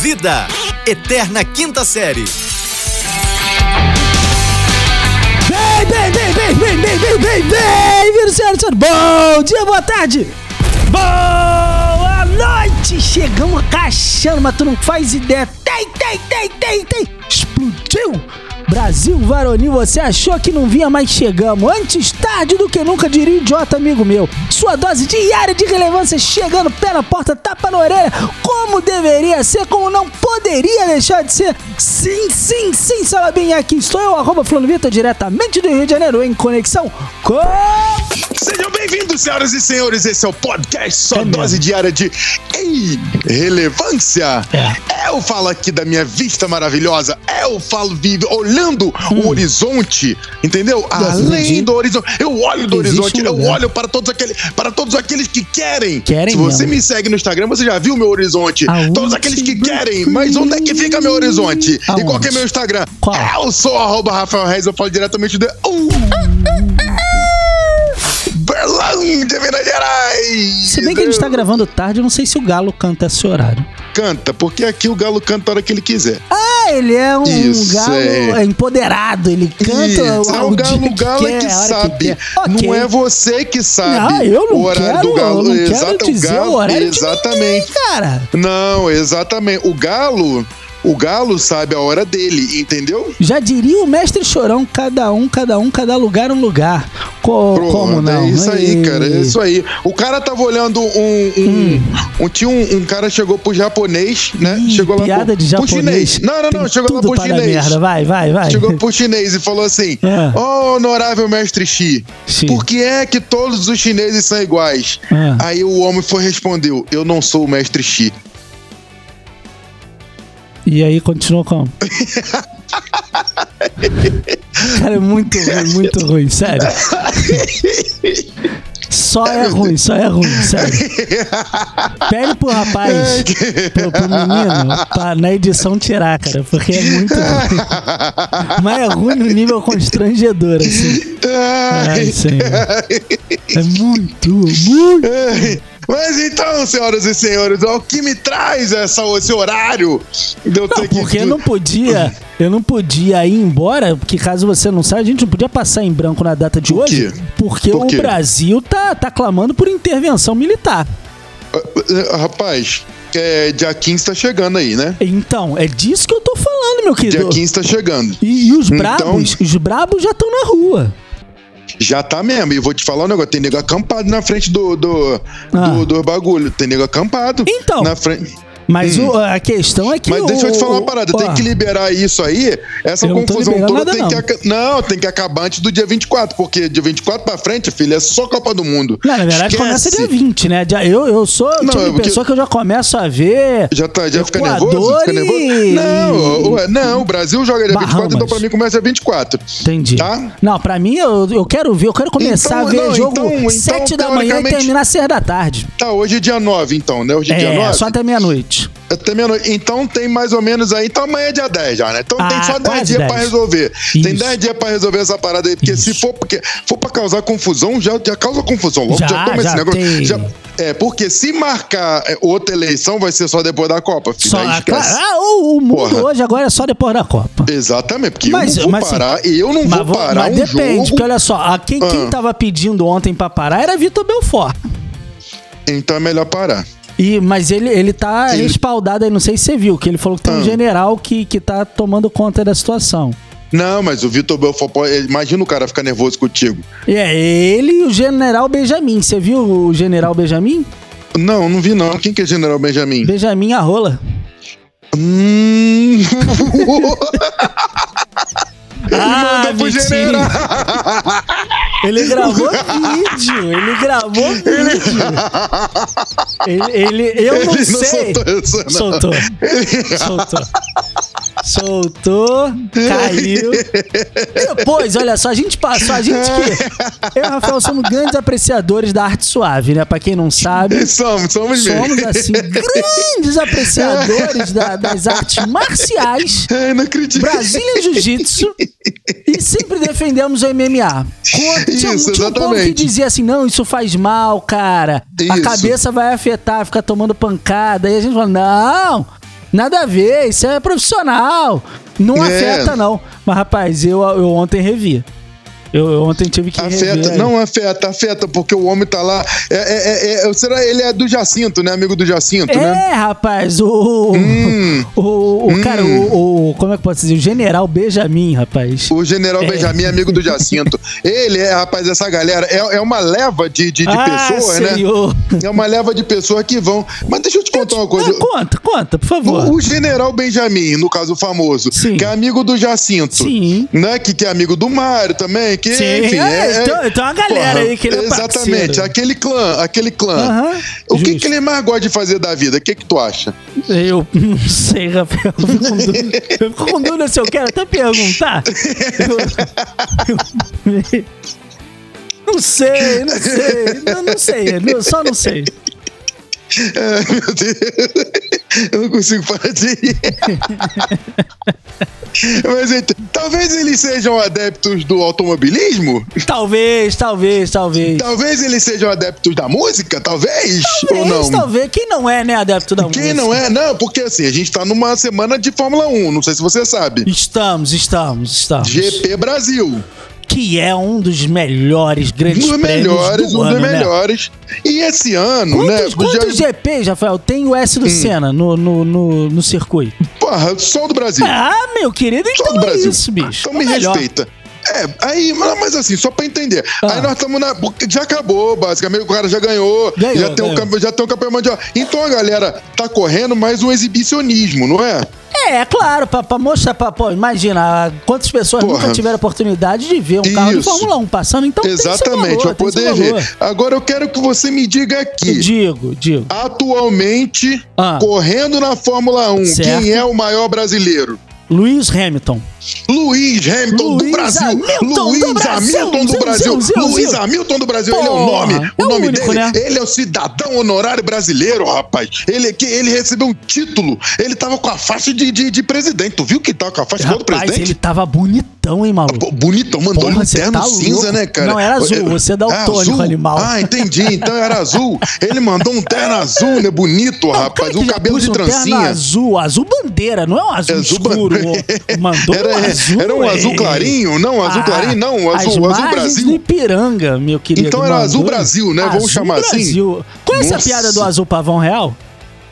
Vida, Eterna Quinta Série. Bem, bem, bem, bem, bem, bem, bem, bem, bem, vírus senhores, bom dia, boa tarde, boa noite, chegamos cachando, mas tu não faz ideia, tem, tem, tem, tem, tem, explodiu, Brasil varonil, você achou que não vinha, mas chegamos. Antes tarde do que nunca, diria idiota amigo meu. Sua dose diária de relevância chegando, pé na porta, tapa na orelha, como deveria ser, como não poderia deixar de ser. Sim, sim, sim, Salabinha, aqui estou eu, arroba Flano Vitor, diretamente do Rio de Janeiro, em conexão com... Sejam bem-vindos, senhoras e senhores. Esse é o podcast Só É. Dose Diária de Ei, Relevância. É. Eu falo aqui da minha vista maravilhosa. Eu falo vivo, olhando Hum. o horizonte, entendeu? Além entendi. do horizonte. Eu olho do Existe horizonte, um eu olho para todos, aqueles, para todos aqueles que querem. Querem Se você mesmo. me segue no Instagram, você já viu meu horizonte. Aonde Todos aqueles que querem. Mas onde é que fica meu horizonte? E qual que é Aonde? meu Instagram? Qual? Eu sou arroba Rafael Reis, eu falo diretamente de. Uh, Berlândia, Minas Gerais! Se bem que a gente tá gravando tarde, eu não sei se o Galo canta esse horário. Canta, porque aqui o galo canta a hora que ele quiser. Ah, ele é um Isso, galo é. empoderado, ele canta Isso, é ao o galo, o galo é que a hora sabe. quer. Ok. Não é você que sabe. Não, eu não o horário quero, do galo. eu não quero Exato, dizer o galo, o horário exatamente. de ninguém, cara. Não, exatamente. O galo, o galo sabe a hora dele, entendeu? Já diria o mestre Chorão, cada um, cada um, cada lugar um lugar. Co- Pronto, como não? É isso aí, Ei. cara. É isso aí. O cara tava olhando um. um, um tinha um, um cara chegou pro japonês, né? Ih, chegou lá piada pro, de pro japonês. chinês. Não, não, não. Tem Chegou lá pro chinês. merda. Vai, vai, vai. Chegou pro chinês e falou assim. Ó, honorável mestre Xi, Xi. por que é que todos os chineses são iguais? Ah. Aí o homem foi respondeu: Eu não sou o mestre Xi. E aí continuou como? Cara, é muito ruim, muito ruim, sério. Só é ruim, só é ruim, sério. Pede pro rapaz, pro, pro menino, pra na edição tirar, cara, porque é muito ruim. Mas é ruim no nível constrangedor, assim. Ai, senhor. É muito, muito. Mas então, senhoras e senhores, o que me traz essa, esse horário de eu Não, ter que- porque eu não podia, eu não podia ir embora, porque caso você não saiba, a gente não podia passar em branco na data de Por hoje, porque Por o? Brasil tá, tá clamando por intervenção militar. Eh, Rapaz, é, dia 15 tá chegando aí, né? Então, é disso que eu tô falando, meu Dia querido. 15 tá chegando. E, e os Então- brabos, os brabos já estão na rua. Já tá mesmo. E vou te falar um negócio: tem nego acampado na frente do, do, Ah. do, do bagulho. Tem nego acampado. Então. Na frente. Mas o- a questão é que. Hum. Mas deixa eu te o- falar uma parada, ó, tem que liberar isso aí, essa confusão toda nada, tem que não. aca- não, tem que acabar antes do dia 24, porque dia 24 pra frente, filho, é só Copa do Mundo. Não, na verdade começa Esquece. dia 20, né? Dia- Eu, eu sou o Não, tipo é de porque- pessoa que eu já começo a ver. Já, tá, já fica nervoso? Fica e- nervoso? Não, ué, não, o Brasil joga dia 24, então Bahamas. pra mim começa dia 24. Entendi. Tá? Não, pra mim, eu, eu quero ver, eu quero começar Então, a ver não, jogo então- então, 7 da manhã e terminar às 6 da tarde. Tá, hoje é dia 9, então, né? Hoje é, dia É, 9. só até meia-noite. Até meia-noite. Então tem mais ou menos aí. Então amanhã é dia 10 já, né? Então Ah, tem só 10 quase dias 10. pra resolver. Tem Isso. 10 dias pra resolver essa parada aí. Porque se Isso. for, porque, for pra causar confusão, já, já causa confusão. Logo Já, já, toma já esse negócio. tem. Já- é, porque se marcar é, outra eleição, vai ser só depois da Copa, filho. Só, aí claro, ah, o, o mundo Porra. hoje agora é só depois da Copa. Exatamente, porque Mas- eu não vou mas, assim, parar. eu não vou parar mas um depende, jogo. porque olha só, a quem, quem Ah. tava pedindo ontem pra parar era Vitor Belfort. Então é melhor parar. E, mas ele, ele tá Ele- respaldado aí, não sei se você viu, que ele falou que tem um Ah. general que, que tá tomando conta da situação. Não, mas o Vitor Belfort, imagina o cara ficar nervoso contigo. E é ele e o general Benjamin. Você viu o general Benjamin? Não, não vi não. Quem que é General Benjamin? Benjamin a rola. Hum. Ele Ah, manda pro mentira. general. Ele gravou vídeo, ele gravou vídeo. Ele, ele- eu não Ele sei. soltou isso, não. Soltou. Soltou. Soltou, caiu. Depois, olha só, a gente passou, a gente que. Eu e o Rafael somos grandes apreciadores da arte suave, né? Pra quem não sabe. Somos, somos mesmo. Somos, assim, grandes apreciadores da- das artes marciais. Ai, não acredito. Brasília Jiu-Jitsu e defendemos o MMA. Tinha, Isso, tinha um povo que dizia assim: não, isso faz mal, cara. A Isso. cabeça vai afetar, ficar tomando pancada. E a gente falou: não, Nada a ver, isso é profissional. Não É. afeta, não. Mas, rapaz, eu, eu ontem revi. Eu, eu ontem tive que Afeta, não afeta, afeta, porque o homem tá lá. É, é, é, é- será ele é do Jacinto, né? Amigo do Jacinto, né? É, rapaz, o. Hum. O, o cara, o, o- Como é que pode dizer? O general Benjamin, rapaz. O general Benjamin, amigo do Jacinto. Ele é, rapaz, essa galera é, é uma leva de, de, de ah, pessoas, né? senhor. É uma leva de pessoas que vão. Mas deixa eu te contar uma coisa. Ah, conta, conta, por favor. O, o general Benjamin, no caso famoso, Sim. que é amigo do Jacinto. Sim. Né? Que, que é amigo do Mário também. Que, Sim, enfim, é, então- então a galera aí que ele é Exatamente, parceiro. aquele clã, aquele clã. O que, justo. que ele mais gosta de fazer da vida? O que, que tu acha? Eu não sei, Rafael. Eu fico com dúvida, eu fico com dúvida se eu quero até perguntar. Eu- Não sei, não sei. Não, não sei, só não sei. É, meu Deus. Eu não consigo parar de rir. Mas então, talvez eles sejam adeptos do automobilismo? Talvez, talvez, talvez. Talvez eles sejam adeptos da música? Talvez? ou Talvez, não? talvez. Quem não é, né, adepto da Quem música? não é? Não, porque assim, a gente tá numa semana de Fórmula 1, não sei se você sabe. Estamos, estamos, estamos. GP Brasil. Que é um dos melhores Um grandes dos prêmios melhores, do um ano, dos né? melhores. E esse ano, Quantos, né? quantos já- GPs, Rafael, tem o S do Hum. Senna no, no, no, no circuito? Porra, só do Brasil. Ah, meu querido, Só então do é Brasil. isso, bicho. Então É me melhor. respeita. É, aí, mas assim, só pra entender. Ah. Aí nós estamos na. Já acabou, basicamente, o cara já ganhou, Ganhou, já, tem um, ganhou. campe- já tem um campeão mundial. Então a galera tá correndo mais um exibicionismo, não é? É, é claro, pra, pra mostrar, pra, pô, imagina, quantas pessoas Porra. nunca tiveram oportunidade de ver um carro de Isso. Fórmula 1 passando, então Exatamente, seu poder ver. Agora eu quero que você me diga aqui. Digo, digo. Atualmente, Ah. correndo na Fórmula 1, Certo. quem é o maior brasileiro? Lewis Hamilton. Luiz Hamilton do Luiz Brasil. Hamilton do Luiz Brasil. Hamilton do Brasil. zil, zil, Luiz zil. Hamilton do Brasil. ele é o Porra, nome. é O o nome único, dele. né? Ele é o cidadão honorário brasileiro, rapaz. Ele que ele recebeu um título. Ele tava com a faixa de, de, de presidente. Tu viu que tava com a faixa do Rapaz, presidente? ele tava bonitão, hein, maluco? Pô, bonitão, mandou Porra, um terno tá cinza, louco. né, cara? Não, era azul, você é daltônico, azul? animal. Ah, entendi. Então era azul. Ele mandou um terno azul, né? Bonito, Não, rapaz. Um cabelo de um terno trancinha. azul, azul bandeira, não é um azul É azul escuro. ban- Mandou Era- um azul. era um azul é. clarinho? Não, azul clarinho não, azul- as azul Brasil. do Ipiranga, meu querido. Então era mandou. azul Brasil, né? Vamos Azul chamar assim? Brasil. Conhece Nossa. a piada do azul pavão real?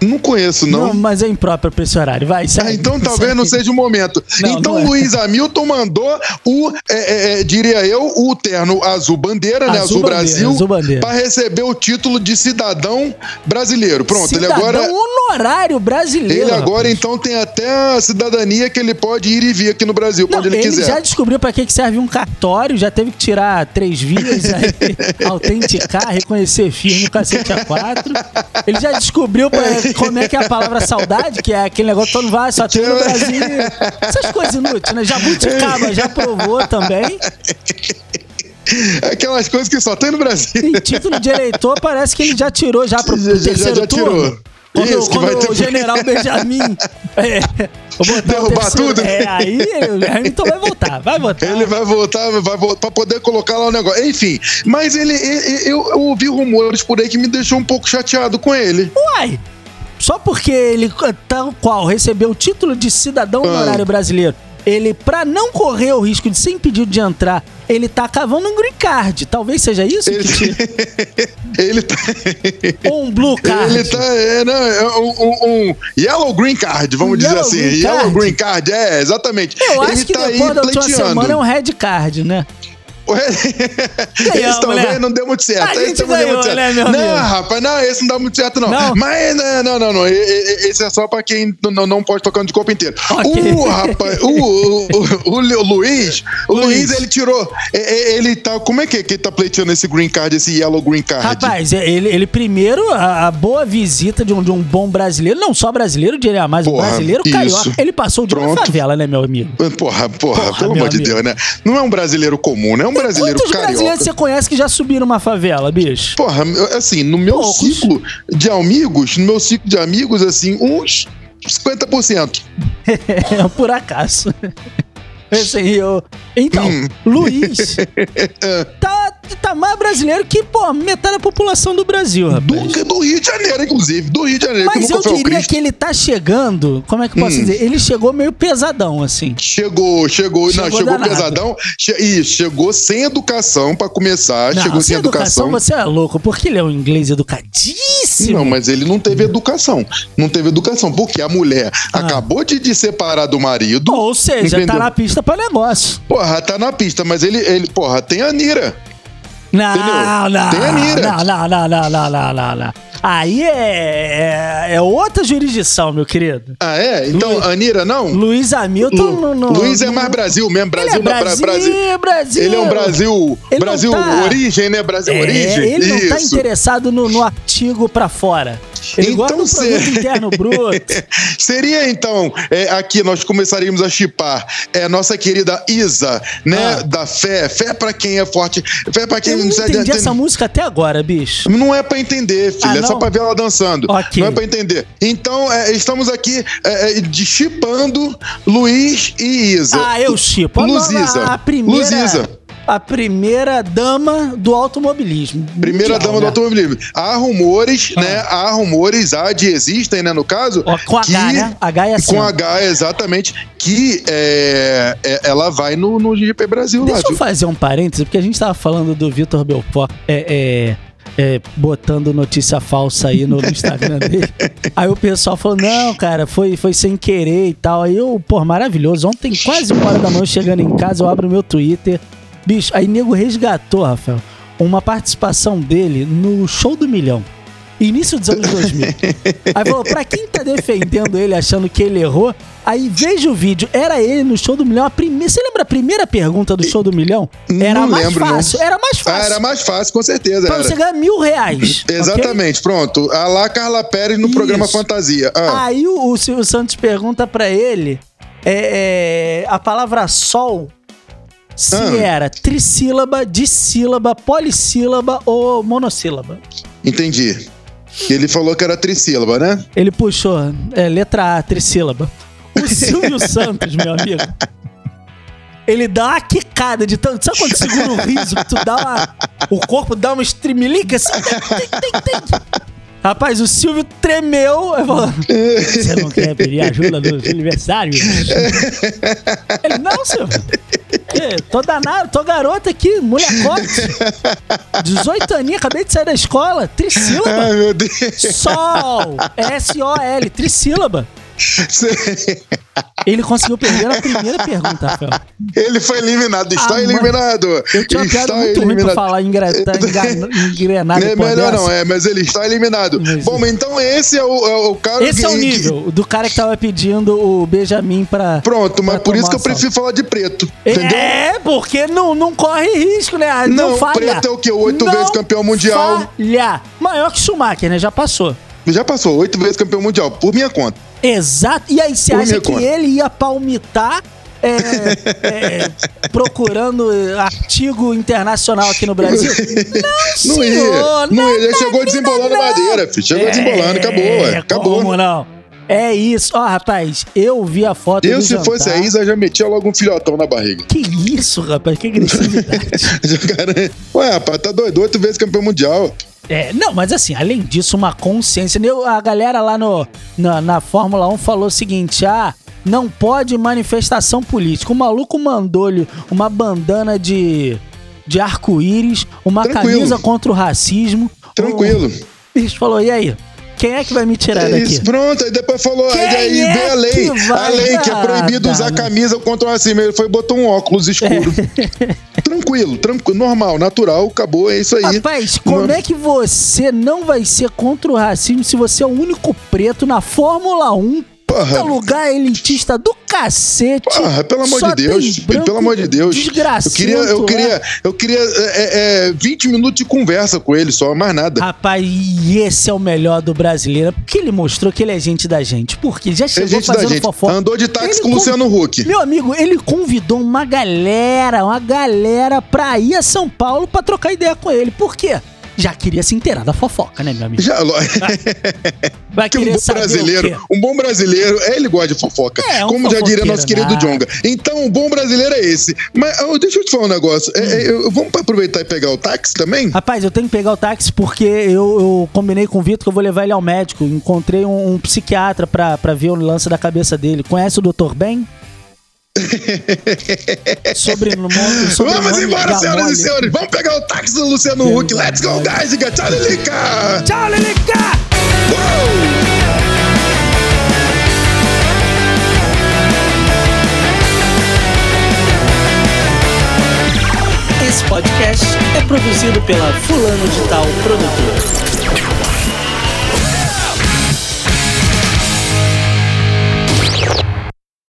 Não conheço, não. mas é impróprio pra esse horário. Vai, segue. Ah, então talvez não seja o momento. Não, então não é. Luiz Hamilton mandou o, é, é, é, diria eu, o terno azul bandeira, né? Azul Azul bandeira, Brasil, azul bandeira. para receber o título de cidadão brasileiro. Pronto, Cidadão ele agora. honorário brasileiro. Ele agora, rapaz. então, tem até a cidadania que ele pode ir e vir aqui no Brasil, pra Não, onde ele, ele quiser. já descobriu pra que que serve um cartório, já teve que tirar três vias, aí, autenticar, reconhecer firme o cacete a quatro. Ele já descobriu pra- como é que é a palavra saudade, que é aquele negócio todo vai, só tem no Brasil. Essas coisas inúteis, né? Jabuticaba já provou também. Aquelas coisas que só tem no Brasil. E título de eleitor parece que ele já tirou já pro Já- já- terceiro já turno. tirou. Quando, Isso, que quando vai ter- o general Benjamin é, o Derrubar terceiro- tudo. É, aí o Hamilton vai voltar, vai votar. Ele vai voltar, vai voltar pra poder colocar lá o negócio. Enfim, mas ele, ele- eu, eu ouvi rumores por aí que me deixou um pouco chateado com ele. Uai! Só porque ele, tal qual, recebeu o título de cidadão honorário brasileiro, ele, pra não correr o risco de ser impedido de entrar, ele tá cavando um green card. Talvez seja isso Ele, te... ele tá. Ou um blue card. Ele tá. É, não, é um, um- yellow green card, vamos dizer Yellow assim. green yellow card. green card, é, exatamente. Eu ele acho que tá depois da última semana é um red card, né? Ganhamos, talvez né? não deu muito certo. A esse gente não deu ganhou, muito certo. né, meu não, rapaz, não, esse não dá muito certo, não. Não? Mas, né, não, não, não. Esse é só pra quem não- não, pode tocar de corpo inteiro. Ok. O rapaz, o, o, o, o Lu- Luiz, o Luiz. Ele tirou. Ele tá. Como é que, que ele tá pleiteando esse green card, esse yellow green card? Rapaz, é, ele, ele primeiro, a, a boa visita de um, de um bom brasileiro, não só brasileiro, diria mais, um Porra, brasileiro isso. carioca. Ele passou de uma Pronto. favela, né, meu amigo? Porra, porra, Porra, pelo amor de amigo. Deus, né? Não é um brasileiro comum, né? É um brasileiro Quantos carioca. brasileiros você conhece que já subiram uma favela, bicho? Porra, assim, no meu Poucos. ciclo de amigos, no meu ciclo de amigos, assim, uns 50%. É, por acaso. Assim, eu... Então, Hum. Luiz tá, tá mais brasileiro que, pô, metade da população do Brasil, rapaz. Do, do Rio de Janeiro, inclusive. Do Rio de Janeiro. que Mas nunca eu diria que ele tá chegando. Como é que eu posso Hum. dizer? Ele chegou meio pesadão, assim. Chegou, chegou, Chegou não, chegou danado. pesadão. Che isso, chegou sem educação pra começar, Não, chegou sem educação. você é louco, porque ele é um inglês educadíssimo. Não, mas ele não teve educação. Não teve educação, porque a mulher Ah. acabou de, de separar do marido. Ou seja, tá Entendeu? na pista pra negócio. Porra, tá na pista, mas ele, ele porra, tem a Nira. Não, não, Tem a Nira. não, não, não, não, não, não, não, não. Aí é, é, é outra jurisdição, meu querido. Ah, é? Então, Luiz- Anira não? Luiz Hamilton Lu- no, no- Luiz é mais Brasil mesmo, Ele Brasil, é na- Brasil, Brasil. Brasil. Ele é um Brasil, Ele não Brasil tá- origem, né? Brasil É, origem. ele não tá interessado no, no artigo pra fora. Ele Então, gosta do produto interno bruto. Seria então, é, aqui nós começaríamos a chipar é, nossa querida Isa, né? Ah. Da fé. Fé pra quem é forte. Fé pra quem Eu não entendi essa música até agora, bicho. Não é pra entender, filho. Ah, é só pra ver ela dançando. Ok. Não é pra entender. Então, é, estamos aqui é, é, de chipando Luiz e Isa. Ah, eu chipo. A, Luziza. a primeira, Luziza. A primeira dama do automobilismo. Primeira mundial, dama do né? automobilismo. Há rumores, Ah. né? Há rumores, há de existem, né? No caso. Ó, com H, que- né? H é assim. Com. H, exatamente. Que é, é- ela vai no, no GP Brasil lá. Deixa eu viu? fazer um parêntese, porque a gente tava falando do Vitor Belfort é, é, é, botando notícia falsa aí no, no Instagram dele. Aí o pessoal falou: não, cara, foi, foi sem querer e tal. Aí eu, pô, maravilhoso. Ontem, quase uma hora da manhã, chegando em casa, eu abro o meu Twitter. Bicho, aí nego resgatou, Rafael, uma participação dele no Show do Milhão. Início dos anos 2000. Aí falou, pra quem tá defendendo ele, achando que ele errou, aí veja o vídeo. Era ele no Show do Milhão. A primeira, você lembra a primeira pergunta do Show do Milhão? Era Não mais lembro, não. fácil. Era mais Ah, fácil. era mais fácil, com certeza. Pra era. você ganhar mil reais. Exatamente, pronto. A lá Carla Pérez no Isso. programa Fantasia. Ah, Aí o, o Silvio Santos pergunta pra ele é, é, a palavra sol se Ah. era trissílaba, dissílaba, polissílaba ou monossílaba. entendi. Ele falou que era trissílaba, né? Ele puxou é, letra A, trissílaba. O Silvio Santos, meu amigo, ele dá uma quicada de tanto. Sabe quando segura um riso que tu dá uma. O corpo dá uma estremelica assim? Tem, tem, tem. Rapaz, o Silvio tremeu falou: Você não quer pedir ajuda dos aniversários? Ele, não, Silvio. Tô danado, tô garota aqui, molecote. 18 aninhos, acabei de sair da escola, trissílaba. Ai, meu Deus. Sol! S-O-L, trissílaba. Ele conseguiu perder a primeira pergunta, Rafael. Ele foi eliminado. Está Ah, mano. eliminado. Eu tinha uma piada muito ruim pra eliminado. falar tá engrenado Não é melhor não, é, mas ele está eliminado. Mas- Bom, mas então esse é o, é o cara Esse que, é o nível do cara que tava pedindo o Benjamin pra. que- Pronto, mas pra por isso que eu prefiro falar de preto. Entendeu? É, porque não, não corre risco, né? Não, Não, falha. preto é o quê? Oito Não vezes campeão mundial. Falha. Maior que Schumacher, né? Já passou. Já passou, oito vezes campeão mundial, por minha conta. Exato. E aí, você acha minha que ele ia palmitar é, é, procurando é, artigo internacional aqui no Brasil? Não, Não senhor, ia. Não, ia. Ele não, chegou não, desembolando não. madeira, filho. Chegou desembolando, acabou, ué. Acabou. Como não? É isso. Ó, rapaz, eu vi a foto Eu, se jantar. fosse a Isa, já metia logo um filhotão na barriga. Que isso, rapaz, que agressividade. Ué, rapaz, tá doido, oito vezes campeão mundial. É, não, mas assim, além disso, uma consciência. né? A galera lá no, na, na Fórmula 1 falou o seguinte: ah, não pode manifestação política. O maluco mandou-lhe uma bandana de, de arco-íris, uma Tranquilo. camisa contra o racismo. Tranquilo. O bicho falou: e aí? Quem é que vai me tirar É daqui? isso, pronto. Aí depois falou, Quem aí, é veio a lei. A lei que é proibido usar Dana? camisa contra o racismo. Ele foi e botou um óculos escuro. Tranquilo, tranquilo, normal, natural, acabou, é isso aí. Rapaz, como Mano. é que você não vai ser contra o racismo se você é o único preto na Fórmula 1? Puta lugar elitista do cacete. Porra, pelo amor Só de Deus, pelo amor de Deus. Eu desgracento queria, eu queria, eu queria é, é, 20 minutos de conversa com ele só, mais nada. Rapaz, e esse é o melhor do brasileiro, porque ele mostrou que ele é gente da gente. Porque ele já É chegou gente da fazendo gente. fofoca. Andou de táxi Ele com o Luciano Huck. Meu amigo, ele convidou uma galera, uma galera pra ir a São Paulo pra trocar ideia com ele. Por quê? Já queria se inteirar da fofoca, né, meu amigo? Já, Vai que um bom brasileiro, um bom brasileiro, ele gosta de fofoca. É, um como já diria nosso querido né? Jonga. Então, um bom brasileiro é esse. Mas ó, deixa eu te falar um negócio. É, é, eu- vamos aproveitar e pegar o táxi também? Rapaz, eu tenho que pegar o táxi porque eu, eu combinei com o Vitor que eu vou levar ele ao médico. Encontrei um, um psiquiatra pra, pra ver o lance da cabeça dele. Conhece o Dr. Ben? Sobre no sobre Vamos embora, senhoras e senhores. Vamos pegar o táxi do Luciano Huck. Let's go, guys. Tchau, Lilica. Tchau, Lilica! Esse podcast é produzido pela Fulano de Tal Produtora.